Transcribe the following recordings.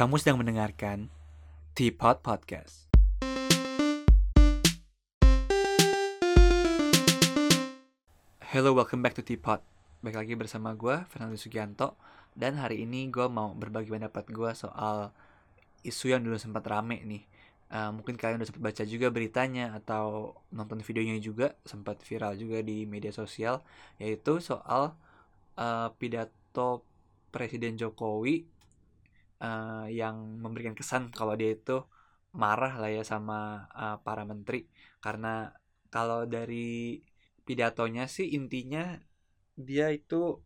Kamu sedang mendengarkan Teapot Podcast. Hello, welcome back to Teapot. Baik lagi bersama gue, Fernando Sugianto. Dan hari ini gue mau berbagi pendapat gue soal isu yang dulu sempat rame nih. Uh, mungkin kalian udah sempat baca juga beritanya atau nonton videonya juga sempat viral juga di media sosial yaitu soal uh, pidato Presiden Jokowi uh, yang memberikan kesan kalau dia itu marah lah ya sama uh, para menteri. Karena kalau dari pidatonya sih intinya dia itu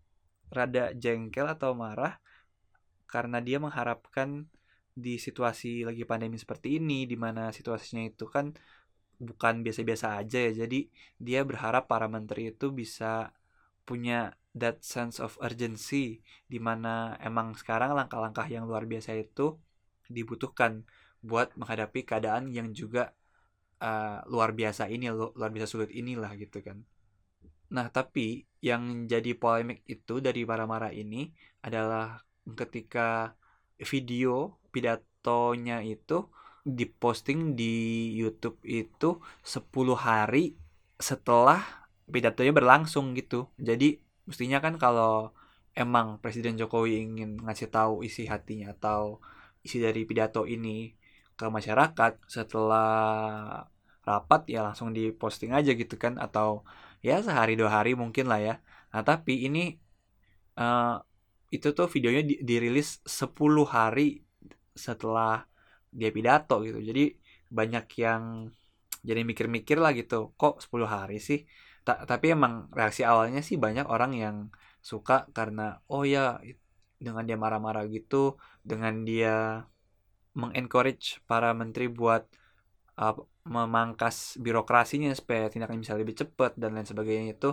rada jengkel atau marah karena dia mengharapkan di situasi lagi pandemi seperti ini di mana situasinya itu kan bukan biasa-biasa aja ya. Jadi dia berharap para menteri itu bisa punya that sense of urgency di mana emang sekarang langkah-langkah yang luar biasa itu dibutuhkan buat menghadapi keadaan yang juga uh, luar biasa ini luar biasa sulit inilah gitu kan nah tapi yang jadi polemik itu dari para marah ini adalah ketika video pidatonya itu diposting di YouTube itu 10 hari setelah pidatonya berlangsung gitu. Jadi mestinya kan kalau emang Presiden Jokowi ingin ngasih tahu isi hatinya atau isi dari pidato ini ke masyarakat setelah rapat ya langsung diposting aja gitu kan atau ya sehari dua hari mungkin lah ya. Nah tapi ini uh, itu tuh videonya di, dirilis 10 hari setelah dia pidato gitu jadi banyak yang jadi mikir-mikir lah gitu kok 10 hari sih Ta tapi emang reaksi awalnya sih banyak orang yang suka karena oh ya dengan dia marah-marah gitu dengan dia mengencourage para menteri buat uh, memangkas birokrasinya supaya tindakan bisa lebih cepat dan lain sebagainya itu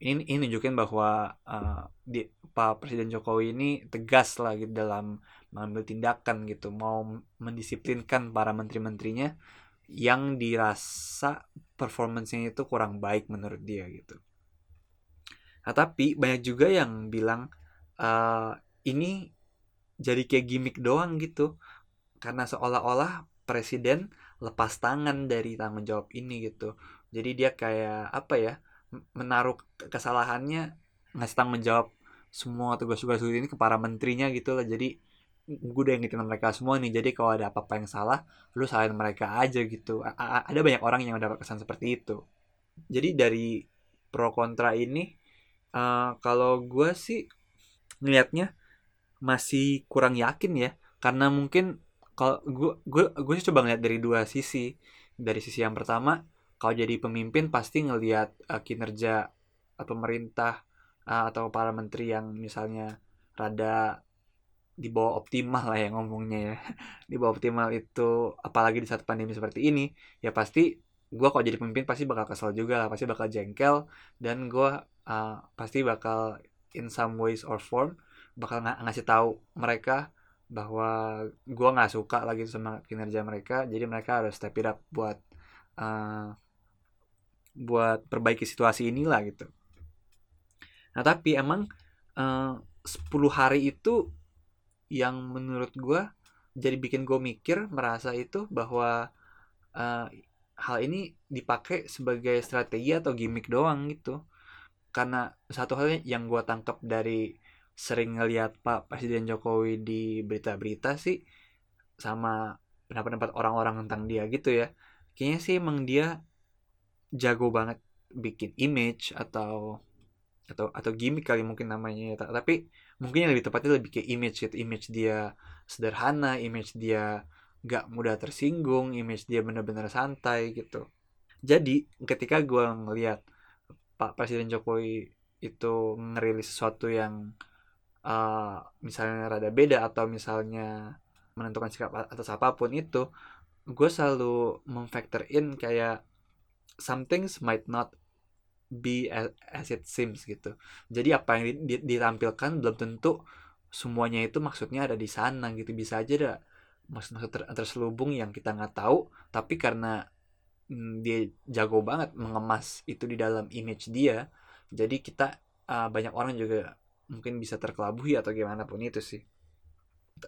ini ini nunjukin bahwa uh, di Pak Presiden Jokowi ini tegas lah gitu dalam mengambil tindakan gitu mau mendisiplinkan para menteri-menterinya yang dirasa performancenya itu kurang baik menurut dia gitu. Nah tapi banyak juga yang bilang uh, ini jadi kayak gimmick doang gitu karena seolah-olah presiden lepas tangan dari tanggung jawab ini gitu. Jadi dia kayak apa ya? menaruh kesalahannya ngasih tanggung jawab semua tugas-tugas ini ke para menterinya gitu lah jadi gue udah ingetin mereka semua nih. Jadi kalau ada apa-apa yang salah lu salahin mereka aja gitu. A ada banyak orang yang dapat kesan seperti itu. Jadi dari pro kontra ini uh, kalau gue sih ngelihatnya masih kurang yakin ya. Karena mungkin kalau gue gue gue sih coba ngeliat dari dua sisi. Dari sisi yang pertama kalau jadi pemimpin pasti ngelihat uh, kinerja uh, pemerintah uh, atau para menteri yang misalnya rada di bawah optimal lah ya ngomongnya ya di bawah optimal itu apalagi di saat pandemi seperti ini ya pasti gue kalau jadi pemimpin pasti bakal kesel juga lah pasti bakal jengkel dan gue uh, pasti bakal in some ways or form bakal ng ngasih tahu mereka bahwa gue nggak suka lagi sama kinerja mereka jadi mereka harus step it up buat uh, buat perbaiki situasi inilah gitu. Nah tapi emang eh, uh, 10 hari itu yang menurut gue jadi bikin gue mikir merasa itu bahwa uh, hal ini dipakai sebagai strategi atau gimmick doang gitu. Karena satu hal yang gue tangkap dari sering ngeliat Pak Presiden Jokowi di berita-berita sih sama pendapat-pendapat orang-orang tentang dia gitu ya kayaknya sih emang dia jago banget bikin image atau atau atau gimmick kali mungkin namanya ya tapi mungkin yang lebih tepatnya lebih kayak image gitu image dia sederhana image dia gak mudah tersinggung image dia benar-benar santai gitu. Jadi ketika gue ngeliat Pak Presiden Jokowi itu ngerilis sesuatu yang uh, misalnya rada beda atau misalnya menentukan sikap atas apa pun itu gue selalu memfactor in kayak some things might not be as, it seems gitu. Jadi apa yang ditampilkan belum tentu semuanya itu maksudnya ada di sana gitu. Bisa aja ada maksud-maksud ter terselubung yang kita nggak tahu, tapi karena mm, dia jago banget mengemas itu di dalam image dia, jadi kita uh, banyak orang juga mungkin bisa terkelabui atau gimana pun itu sih.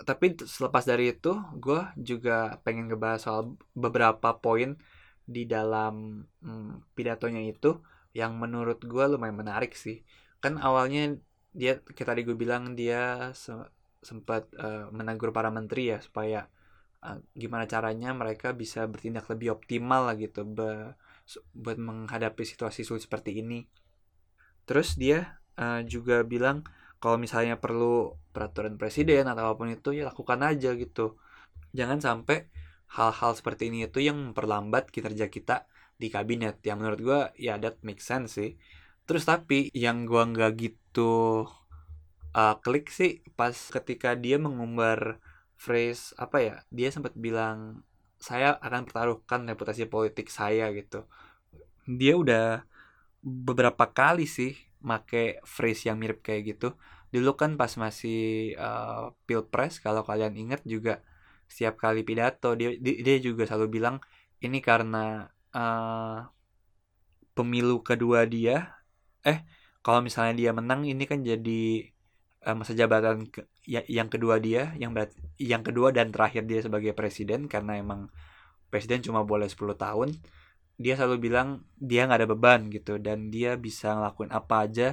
tapi selepas dari itu gue juga pengen ngebahas soal beberapa poin di dalam hmm, pidatonya itu yang menurut gue lumayan menarik sih. Kan awalnya dia kita tadi gue bilang dia se sempat uh, menegur para menteri ya supaya uh, gimana caranya mereka bisa bertindak lebih optimal lah gitu be, buat menghadapi situasi sulit seperti ini. Terus dia uh, juga bilang kalau misalnya perlu peraturan presiden atau apa pun itu ya lakukan aja gitu. Jangan sampai hal-hal seperti ini itu yang memperlambat kinerja kita di kabinet. Yang menurut gue ya that make sense sih. Terus tapi yang gue nggak gitu uh, klik sih pas ketika dia mengumbar phrase apa ya dia sempat bilang saya akan pertaruhkan reputasi politik saya gitu. Dia udah beberapa kali sih make phrase yang mirip kayak gitu. Dulu kan pas masih uh, pilpres kalau kalian ingat juga setiap kali pidato dia dia juga selalu bilang ini karena uh, pemilu kedua dia eh kalau misalnya dia menang ini kan jadi uh, masa jabatan ke, ya, yang kedua dia yang berat, yang kedua dan terakhir dia sebagai presiden karena emang presiden cuma boleh 10 tahun dia selalu bilang dia nggak ada beban gitu dan dia bisa ngelakuin apa aja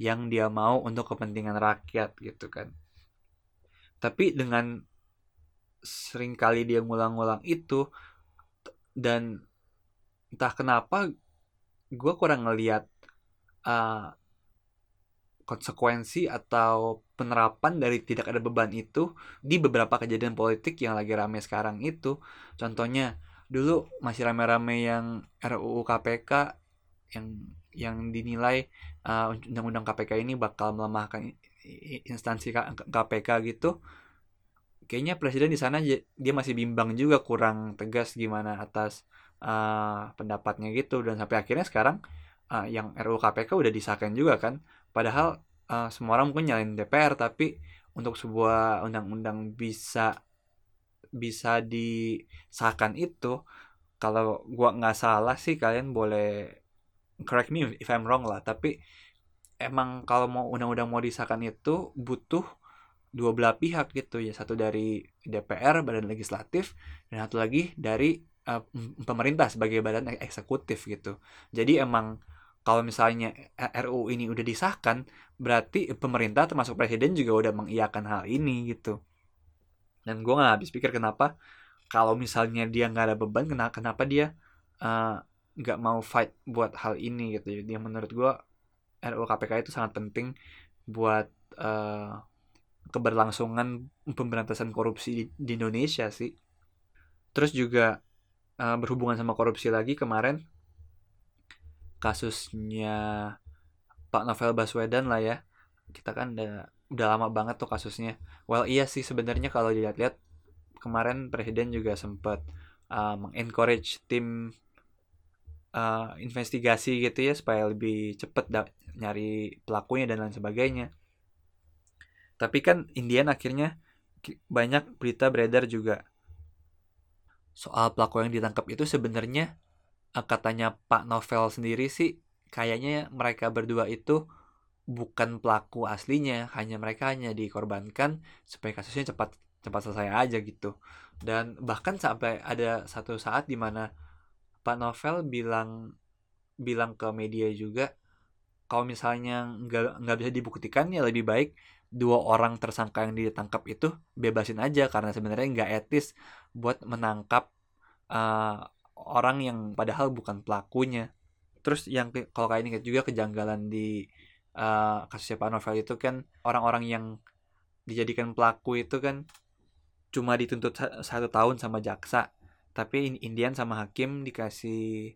yang dia mau untuk kepentingan rakyat gitu kan. Tapi dengan sering kali dia ngulang-ngulang itu dan entah kenapa gue kurang ngeliat uh, konsekuensi atau penerapan dari tidak ada beban itu di beberapa kejadian politik yang lagi rame sekarang itu. Contohnya dulu masih rame-rame yang RUU KPK yang yang dinilai uh, undang-undang KPK ini bakal melemahkan instansi KPK gitu. Kayaknya presiden di sana dia masih bimbang juga kurang tegas gimana atas uh, pendapatnya gitu. Dan sampai akhirnya sekarang uh, yang RUU KPK udah disahkan juga kan. Padahal uh, semua orang mungkin nyalain DPR tapi untuk sebuah undang-undang bisa bisa disahkan itu kalau gua nggak salah sih kalian boleh correct me if I'm wrong lah. Tapi emang kalau mau undang-undang mau disahkan itu butuh dua belah pihak gitu. Ya satu dari DPR badan legislatif dan satu lagi dari uh, pemerintah sebagai badan eksekutif gitu. Jadi emang kalau misalnya RUU ini udah disahkan berarti pemerintah termasuk presiden juga udah mengiyakan hal ini gitu. Dan gue nggak habis pikir kenapa kalau misalnya dia nggak ada beban kenapa kenapa dia eh, nggak uh, mau fight buat hal ini gitu. Jadi menurut gue RUU KPK itu sangat penting buat uh, keberlangsungan pemberantasan korupsi di, di Indonesia sih. Terus juga uh, berhubungan sama korupsi lagi kemarin kasusnya Pak Novel Baswedan lah ya kita kan udah udah lama banget tuh kasusnya. Well iya sih sebenarnya kalau dilihat-lihat kemarin presiden juga sempat uh, mengencourage tim uh, investigasi gitu ya supaya lebih cepet nyari pelakunya dan lain sebagainya. Tapi kan Indian akhirnya banyak berita beredar juga soal pelaku yang ditangkap itu sebenarnya uh, katanya Pak Novel sendiri sih kayaknya mereka berdua itu bukan pelaku aslinya hanya mereka hanya dikorbankan supaya kasusnya cepat cepat selesai aja gitu. Dan bahkan sampai ada satu saat di mana Pak Novel bilang bilang ke media juga kalau misalnya nggak nggak bisa dibuktikan ya lebih baik dua orang tersangka yang ditangkap itu bebasin aja karena sebenarnya nggak etis buat menangkap uh, orang yang padahal bukan pelakunya. Terus yang kalau kayak ini juga kejanggalan di uh, kasusnya Pak Novel itu kan orang-orang yang dijadikan pelaku itu kan cuma dituntut satu tahun sama jaksa. Tapi Indian sama hakim dikasih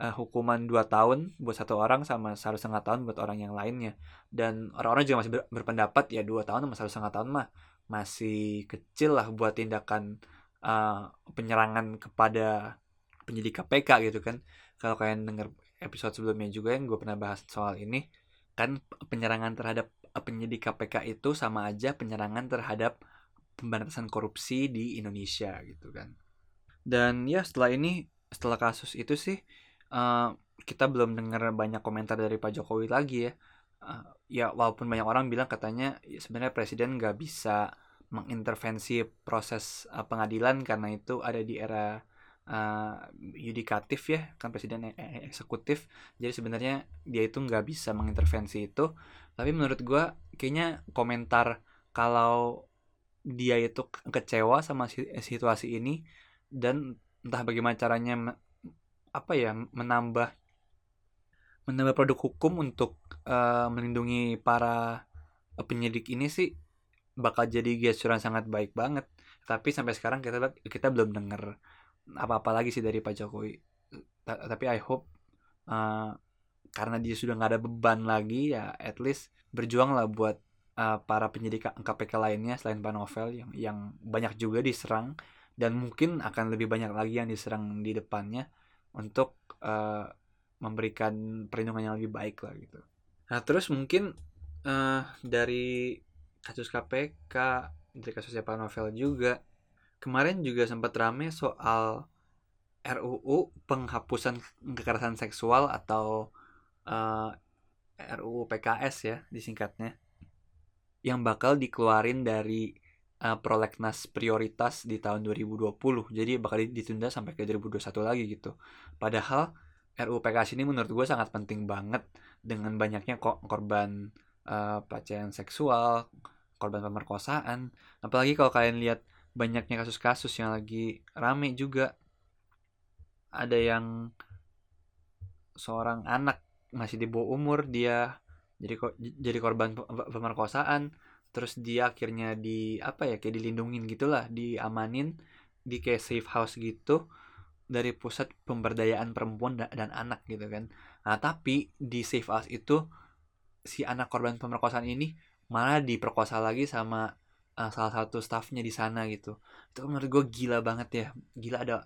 uh, hukuman dua tahun buat satu orang sama satu setengah tahun buat orang yang lainnya. Dan orang-orang juga masih ber berpendapat ya dua tahun sama satu setengah tahun mah masih kecil lah buat tindakan uh, penyerangan kepada penyidik KPK gitu kan kalau kalian dengar episode sebelumnya juga yang gue pernah bahas soal ini kan penyerangan terhadap eh, penyidik KPK itu sama aja penyerangan terhadap pemberantasan korupsi di Indonesia gitu kan. Dan ya setelah ini setelah kasus itu sih uh, kita belum dengar banyak komentar dari Pak Jokowi lagi ya. Uh, ya walaupun banyak orang bilang katanya ya sebenarnya presiden nggak bisa mengintervensi proses uh, pengadilan karena itu ada di era uh, yudikatif ya kan presiden e-, e eksekutif. Jadi sebenarnya dia itu nggak bisa mengintervensi itu. Tapi menurut gue kayaknya komentar kalau dia itu kecewa sama situasi ini dan entah bagaimana caranya apa ya menambah menambah produk hukum untuk uh, melindungi para penyidik ini sih bakal jadi gesturan sangat baik banget tapi sampai sekarang kita kita belum dengar apa-apa lagi sih dari Pak Jokowi tapi I hope uh, karena dia sudah nggak ada beban lagi ya at least berjuang lah buat uh, para penyidik KPK lainnya selain Pak Novel yang yang banyak juga diserang dan mungkin akan lebih banyak lagi yang diserang di depannya untuk uh, memberikan perlindungan yang lebih baik lah gitu. Nah terus mungkin uh, dari kasus KPK dari kasusnya Pak Novel juga. Kemarin juga sempat rame soal RUU penghapusan kekerasan seksual atau uh, RUU PKS ya disingkatnya. Yang bakal dikeluarin dari uh, prolegnas prioritas di tahun 2020 jadi bakal ditunda sampai ke 2021 lagi gitu. Padahal RUU PKS ini menurut gue sangat penting banget dengan banyaknya korban uh, pelecehan seksual korban pemerkosaan. Apalagi kalau kalian lihat banyaknya kasus-kasus yang lagi rame juga. Ada yang seorang anak masih di bawah umur dia jadi jadi korban pemerkosaan. Terus dia akhirnya di apa ya kayak dilindungin gitulah diamanin di kayak safe house gitu dari pusat pemberdayaan perempuan dan anak gitu kan. Nah tapi di safe house itu si anak korban pemerkosaan ini malah diperkosa lagi sama uh, salah satu staffnya di sana gitu. Itu menurut gue gila banget ya. Gila ada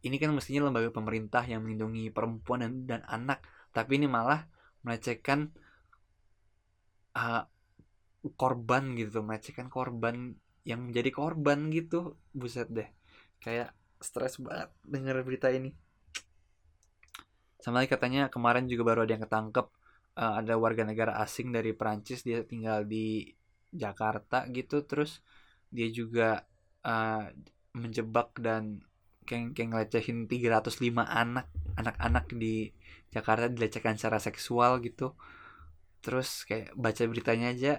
ini kan mestinya lembaga pemerintah yang melindungi perempuan dan, dan anak. Tapi ini malah melecehkan uh, korban gitu. Melecehkan korban yang menjadi korban gitu. Buset deh. Kayak stres banget denger berita ini. Sama lagi katanya kemarin juga baru ada yang ketangkep uh, ada warga negara asing dari Perancis dia tinggal di Jakarta gitu. Terus dia juga uh, menjebak dan kayak, kayak ngelecehin 305 anak anak-anak di Jakarta dilecehkan secara seksual gitu. Terus kayak baca beritanya aja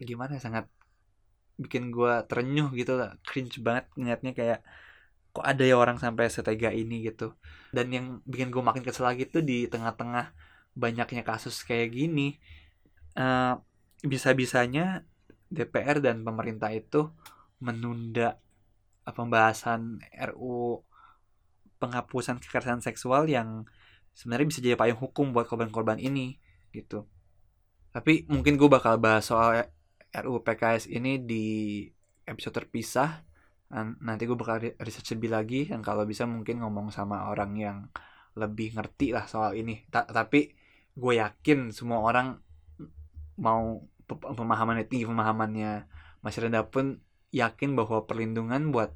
gimana ya, sangat bikin gue terenyuh gitu. Cringe banget ngeliatnya kayak kok ada ya orang sampai setega ini gitu. Dan yang bikin gue makin kesel lagi tuh di tengah-tengah banyaknya kasus kayak gini uh, bisa-bisanya DPR dan pemerintah itu menunda pembahasan RU penghapusan kekerasan seksual yang sebenarnya bisa jadi payung hukum buat korban-korban ini gitu. Tapi mungkin gue bakal bahas soal RUU PKS ini di episode terpisah. Nanti gue bakal research lebih lagi yang kalau bisa mungkin ngomong sama orang yang lebih ngerti lah soal ini. Ta tapi gue yakin semua orang mau pemahaman tinggi pemahamannya masih rendah pun yakin bahwa perlindungan buat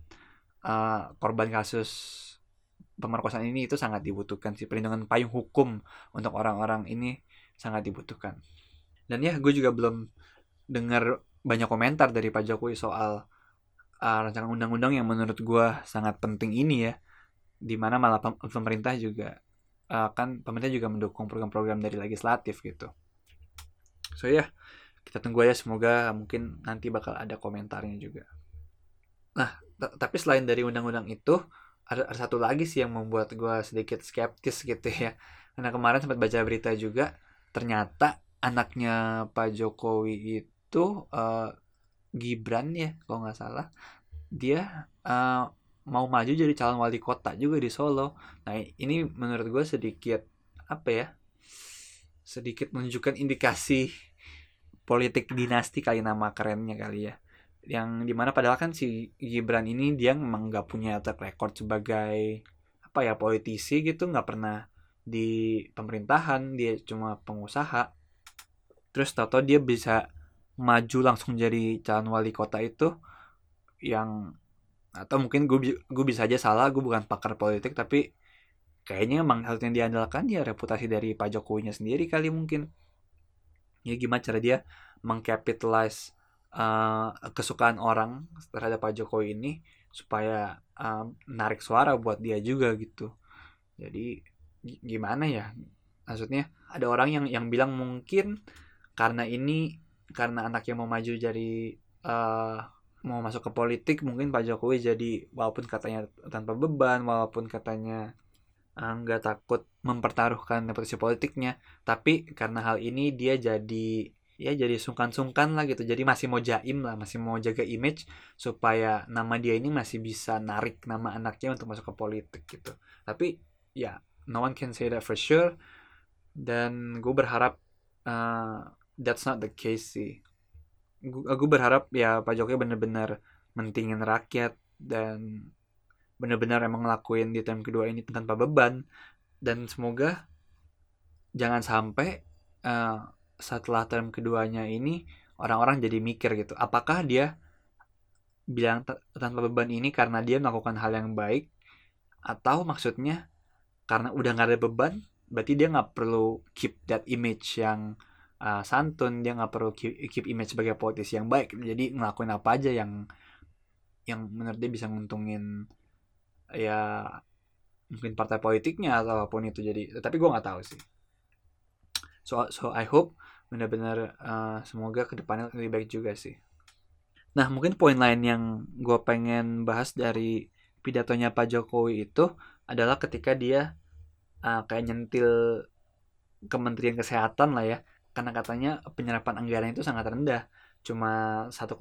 uh, korban kasus pemerkosaan ini itu sangat dibutuhkan sih. Perlindungan payung hukum untuk orang-orang ini sangat dibutuhkan. Dan ya gue juga belum dengar banyak komentar dari Pak Jokowi soal uh, rancangan undang-undang yang menurut gue sangat penting ini ya di mana malah pemerintah juga uh, kan pemerintah juga mendukung program-program dari legislatif gitu. So ya yeah, kita tunggu aja semoga mungkin nanti bakal ada komentarnya juga. Nah tapi selain dari undang-undang itu ada, ada satu lagi sih yang membuat gue sedikit skeptis gitu ya. Karena kemarin sempat baca berita juga ternyata anaknya Pak Jokowi itu uh, Gibran ya kalau nggak salah dia uh, mau maju jadi calon wali kota juga di Solo. Nah ini menurut gue sedikit apa ya sedikit menunjukkan indikasi politik dinasti kali nama kerennya kali ya yang di mana padahal kan si Gibran ini dia memang nggak punya track record sebagai apa ya politisi gitu nggak pernah di pemerintahan dia cuma pengusaha terus tato dia bisa maju langsung jadi calon wali kota itu yang atau mungkin gue gue bisa aja salah gue bukan pakar politik tapi kayaknya emang hal yang diandalkan ya reputasi dari Pak Jokowinya sendiri kali mungkin. Ya gimana cara dia mengcapitalize uh, kesukaan orang terhadap Pak Jokowi ini supaya uh, narik suara buat dia juga gitu. Jadi gimana ya? Maksudnya ada orang yang yang bilang mungkin karena ini karena anaknya mau maju jadi uh, mau masuk ke politik mungkin Pak Jokowi jadi walaupun katanya tanpa beban walaupun katanya nggak uh, takut mempertaruhkan posisi politiknya tapi karena hal ini dia jadi ya jadi sungkan-sungkan lah gitu. Jadi masih mau jaim lah masih mau jaga image supaya nama dia ini masih bisa narik nama anaknya untuk masuk ke politik gitu. Tapi ya no one can say that for sure. Dan gue berharap uh, that's not the case sih gue berharap ya Pak Jokowi bener-bener mentingin rakyat dan bener-bener emang ngelakuin di term kedua ini tanpa beban. Dan semoga jangan sampai uh, setelah term keduanya ini orang-orang jadi mikir gitu apakah dia bilang tanpa beban ini karena dia melakukan hal yang baik atau maksudnya karena udah nggak ada beban berarti dia nggak perlu keep that image yang uh, santun dia nggak perlu keep, keep image sebagai politisi yang baik. Jadi ngelakuin apa aja yang yang menurut dia bisa nguntungin ya mungkin partai politiknya atau apa pun itu. Jadi tapi gue nggak tahu sih. So so I hope benar-benar uh, semoga ke depannya lebih baik juga sih. Nah mungkin poin lain yang gue pengen bahas dari pidatonya Pak Jokowi itu adalah ketika dia uh, kayak nyentil Kementerian Kesehatan lah ya karena katanya penyerapan anggaran itu sangat rendah cuma 1,53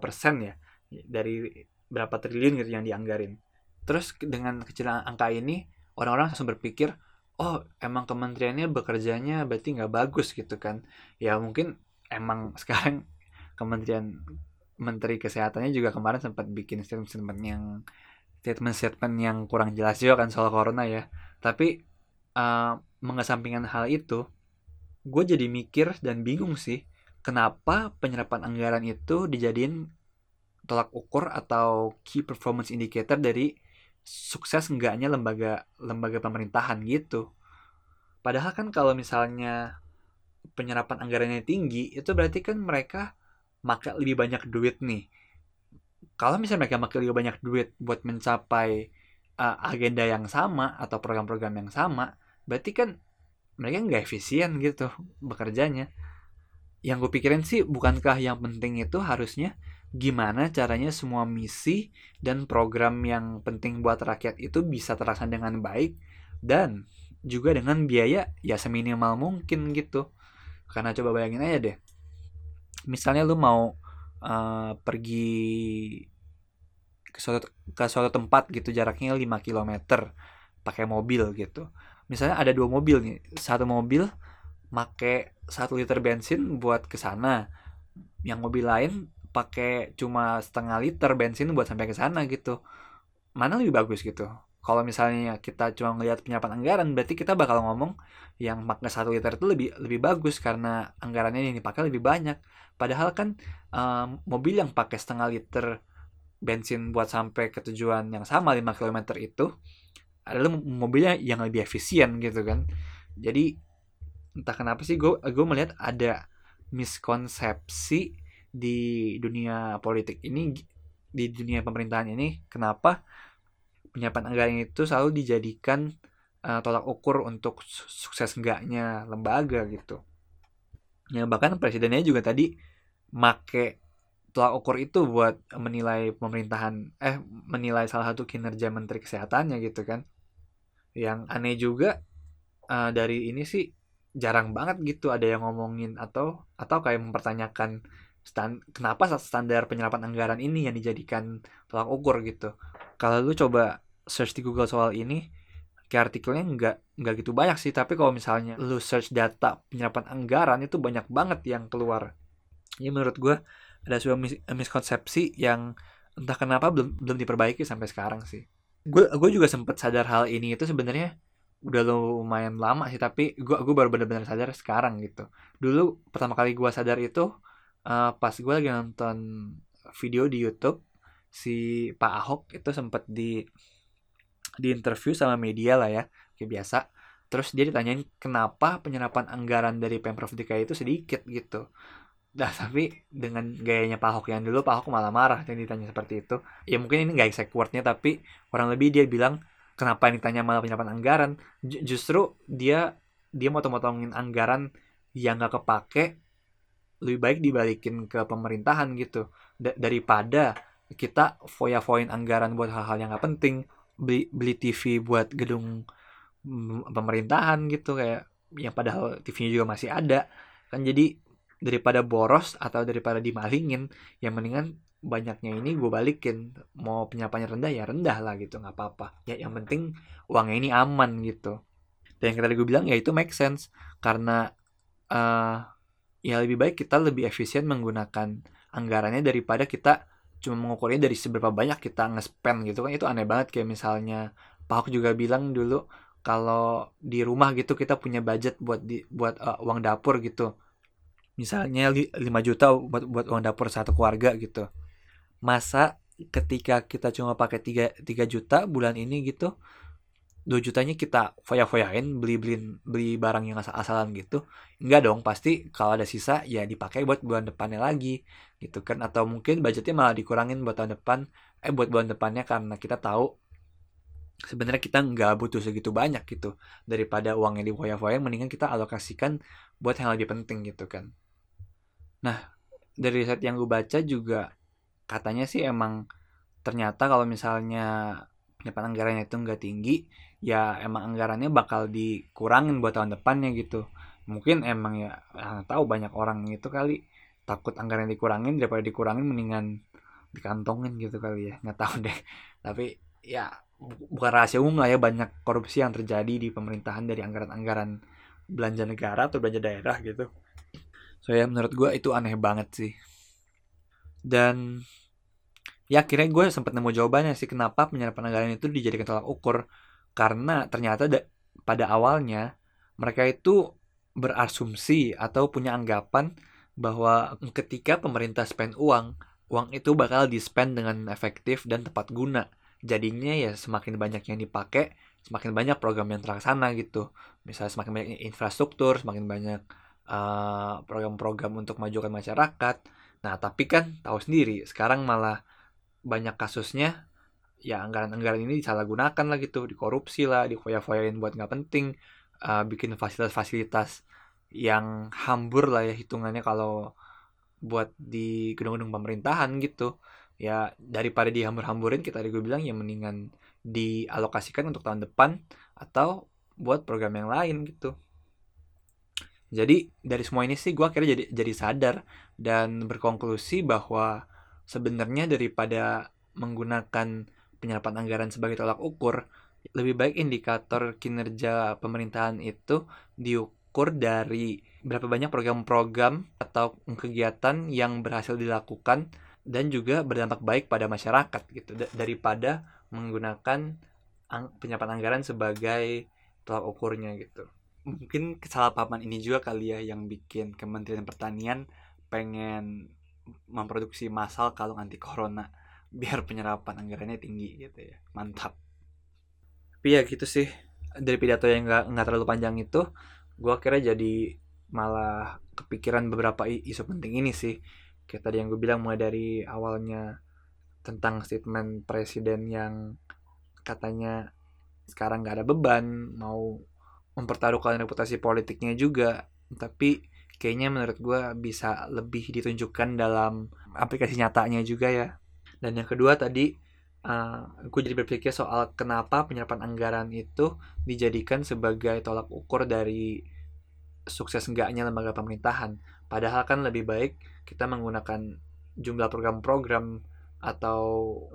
persen ya dari berapa triliun gitu yang dianggarin. Terus dengan kecilan angka ini orang-orang langsung berpikir oh emang kementeriannya bekerjanya berarti nggak bagus gitu kan. Ya mungkin emang sekarang kementerian menteri kesehatannya juga kemarin sempat bikin statement-statement yang statement-statement yang kurang jelas juga kan soal corona ya. Tapi uh, mengesampingkan hal itu gue jadi mikir dan bingung sih kenapa penyerapan anggaran itu dijadiin tolak ukur atau key performance indicator dari sukses enggaknya lembaga lembaga pemerintahan gitu. Padahal kan kalau misalnya penyerapan anggarannya tinggi, itu berarti kan mereka makan lebih banyak duit nih. Kalau misalnya mereka makan lebih banyak duit buat mencapai uh, agenda yang sama atau program-program yang sama, berarti kan mereka nggak efisien gitu bekerjanya. Yang gue pikirin sih bukankah yang penting itu harusnya gimana caranya semua misi dan program yang penting buat rakyat itu bisa terlaksana dengan baik dan juga dengan biaya ya seminimal mungkin gitu karena coba bayangin aja deh misalnya lu mau uh, pergi ke suatu ke suatu tempat gitu jaraknya 5 km pakai mobil gitu misalnya ada dua mobil nih. Satu mobil make satu liter bensin buat ke sana. Yang mobil lain pakai cuma setengah liter bensin buat sampai ke sana gitu. Mana lebih bagus gitu? Kalau misalnya kita cuma melihat penyerapan anggaran berarti kita bakal ngomong yang pakai satu liter itu lebih lebih bagus karena anggarannya yang dipakai lebih banyak. Padahal kan um, mobil yang pakai setengah liter bensin buat sampai ke tujuan yang sama 5 km itu adalah mobilnya yang lebih efisien gitu kan jadi entah kenapa sih gue gue melihat ada miskonsepsi di dunia politik ini di dunia pemerintahan ini kenapa penyiapan anggaran itu selalu dijadikan uh, tolak ukur untuk sukses enggaknya lembaga gitu. Ya bahkan presidennya juga tadi make tolak ukur itu buat menilai pemerintahan eh menilai salah satu kinerja menteri kesehatannya gitu kan. Yang aneh juga uh, dari ini sih jarang banget gitu ada yang ngomongin atau atau kayak mempertanyakan stand, kenapa standar penyerapan anggaran ini yang dijadikan tolak ukur gitu. Kalau lu coba search di Google soal ini kayak artikelnya nggak nggak gitu banyak sih. Tapi kalau misalnya lu search data penyerapan anggaran itu banyak banget yang keluar. Ini menurut gue ada sebuah mis miskonsepsi yang entah kenapa belum belum diperbaiki sampai sekarang sih gue gue juga sempat sadar hal ini itu sebenarnya udah lumayan lama sih tapi gue gue baru benar-benar sadar sekarang gitu. Dulu pertama kali gue sadar itu uh, pas gue lagi nonton video di YouTube si Pak Ahok itu sempat di di interview sama media lah ya kayak biasa. Terus dia ditanyain kenapa penyerapan anggaran dari pemprov DKI itu sedikit gitu Nah, tapi dengan gayanya Pak Ahok yang dulu, Pak Ahok malah marah dan ditanya seperti itu. Ya mungkin ini gak exact wordnya, tapi kurang lebih dia bilang, kenapa yang ditanya malah penyerapan anggaran? Justru dia dia mau motongin anggaran yang gak kepake, lebih baik dibalikin ke pemerintahan gitu. D daripada kita foya-foyain anggaran buat hal-hal yang gak penting, beli, beli TV buat gedung pemerintahan gitu kayak yang padahal TV-nya juga masih ada kan jadi daripada boros atau daripada dimalingin yang mendingan banyaknya ini gue balikin. Mau penyampainya rendah ya rendah lah gitu nggak apa-apa. Ya yang penting uangnya ini aman gitu. Dan yang tadi gue bilang ya itu make sense. Karena uh, ya lebih baik kita lebih efisien menggunakan anggarannya daripada kita cuma mengukurnya dari seberapa banyak kita nge-spend gitu kan. Itu aneh banget kayak misalnya Pak juga bilang dulu kalau di rumah gitu kita punya budget buat di buat uh, uang dapur gitu misalnya 5 juta buat buat uang dapur satu keluarga gitu. Masa ketika kita cuma pakai 3 3 juta bulan ini gitu 2 jutanya kita foya-foyain beli beli beli barang yang asal-asalan gitu enggak dong pasti kalau ada sisa ya dipakai buat bulan depannya lagi gitu kan. Atau mungkin budgetnya malah dikurangin buat tahun depan eh buat bulan depannya karena kita tahu sebenarnya kita nggak butuh segitu banyak gitu. Daripada uang yang difoya-foya mendingan kita alokasikan buat yang lebih penting gitu kan Nah, dari riset yang gue baca juga katanya sih emang ternyata kalau misalnya penyiapan anggarannya itu nggak tinggi, ya emang anggarannya bakal dikurangin buat tahun depannya gitu. Mungkin emang ya, ya tahu banyak orang itu kali takut anggaran dikurangin daripada dikurangin mendingan dikantongin gitu kali ya. Nggak tahu deh. Tapi ya bukan rahasia umum lah ya banyak korupsi yang terjadi di pemerintahan dari anggaran-anggaran belanja negara atau belanja daerah gitu so ya menurut gue itu aneh banget sih. Dan ya akhirnya gue sempat nemu jawabannya sih kenapa penyerapan anggaran itu dijadikan tolak ukur. Karena ternyata da- pada awalnya mereka itu berasumsi atau punya anggapan bahwa ketika pemerintah spend uang uang itu bakal di-spend dengan efektif dan tepat guna. Jadinya ya semakin banyak yang dipakai semakin banyak program yang terlaksana gitu. Misalnya semakin banyak infrastruktur semakin banyak program-program uh, untuk majukan masyarakat. Nah, tapi kan tahu sendiri, sekarang malah banyak kasusnya ya anggaran-anggaran ini disalahgunakan lah gitu, dikorupsi lah, difoya-foyain buat nggak penting, uh, bikin fasilitas-fasilitas yang hambur lah ya hitungannya kalau buat di gedung-gedung pemerintahan gitu. Ya daripada dihambur-hamburin kita gue bilang ya mendingan dialokasikan untuk tahun depan atau buat program yang lain gitu. Jadi dari semua ini sih gue akhirnya jadi jadi sadar dan berkonklusi bahwa sebenarnya daripada menggunakan penyerapan anggaran sebagai tolak ukur, lebih baik indikator kinerja pemerintahan itu diukur dari berapa banyak program-program atau kegiatan yang berhasil dilakukan dan juga berdampak baik pada masyarakat gitu. Daripada menggunakan penyerapan anggaran sebagai tolak ukurnya gitu mungkin kesalahpahaman ini juga kali ya yang bikin Kementerian Pertanian pengen memproduksi massal kalung anti corona biar penyerapan anggarannya tinggi gitu ya. Mantap. Tapi ya gitu sih dari pidato yang nggak nggak terlalu panjang itu gue kira jadi malah kepikiran beberapa isu penting ini sih. Kayak tadi yang gue bilang mulai dari awalnya tentang statement presiden yang katanya sekarang nggak ada beban mau mempertaruhkan reputasi politiknya juga. Tapi kayaknya menurut gue bisa lebih ditunjukkan dalam aplikasi nyatanya juga ya. Dan yang kedua tadi uh, eh, gue jadi berpikir soal kenapa penyerapan anggaran itu dijadikan sebagai tolak ukur dari sukses enggaknya lembaga pemerintahan. Padahal kan lebih baik kita menggunakan jumlah program-program atau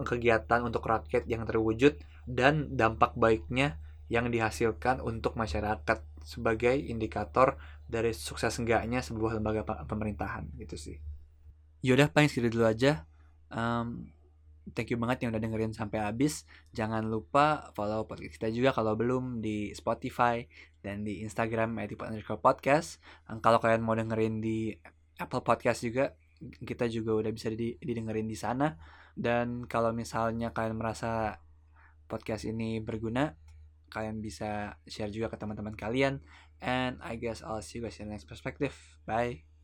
kegiatan untuk rakyat yang terwujud dan dampak baiknya yang dihasilkan untuk masyarakat sebagai indikator dari sukses enggaknya sebuah lembaga pemerintahan gitu sih. Yaudah paling segitu dulu aja. Um, thank you banget yang udah dengerin sampai habis. Jangan lupa follow podcast kita juga kalau belum di Spotify dan di Instagram podcast. Kalau kalian mau dengerin di Apple Podcast juga, kita juga udah bisa didengerin di sana. Dan kalau misalnya kalian merasa podcast ini berguna, kalian bisa share juga ke teman-teman kalian. And I guess I'll see you guys in the next perspective. Bye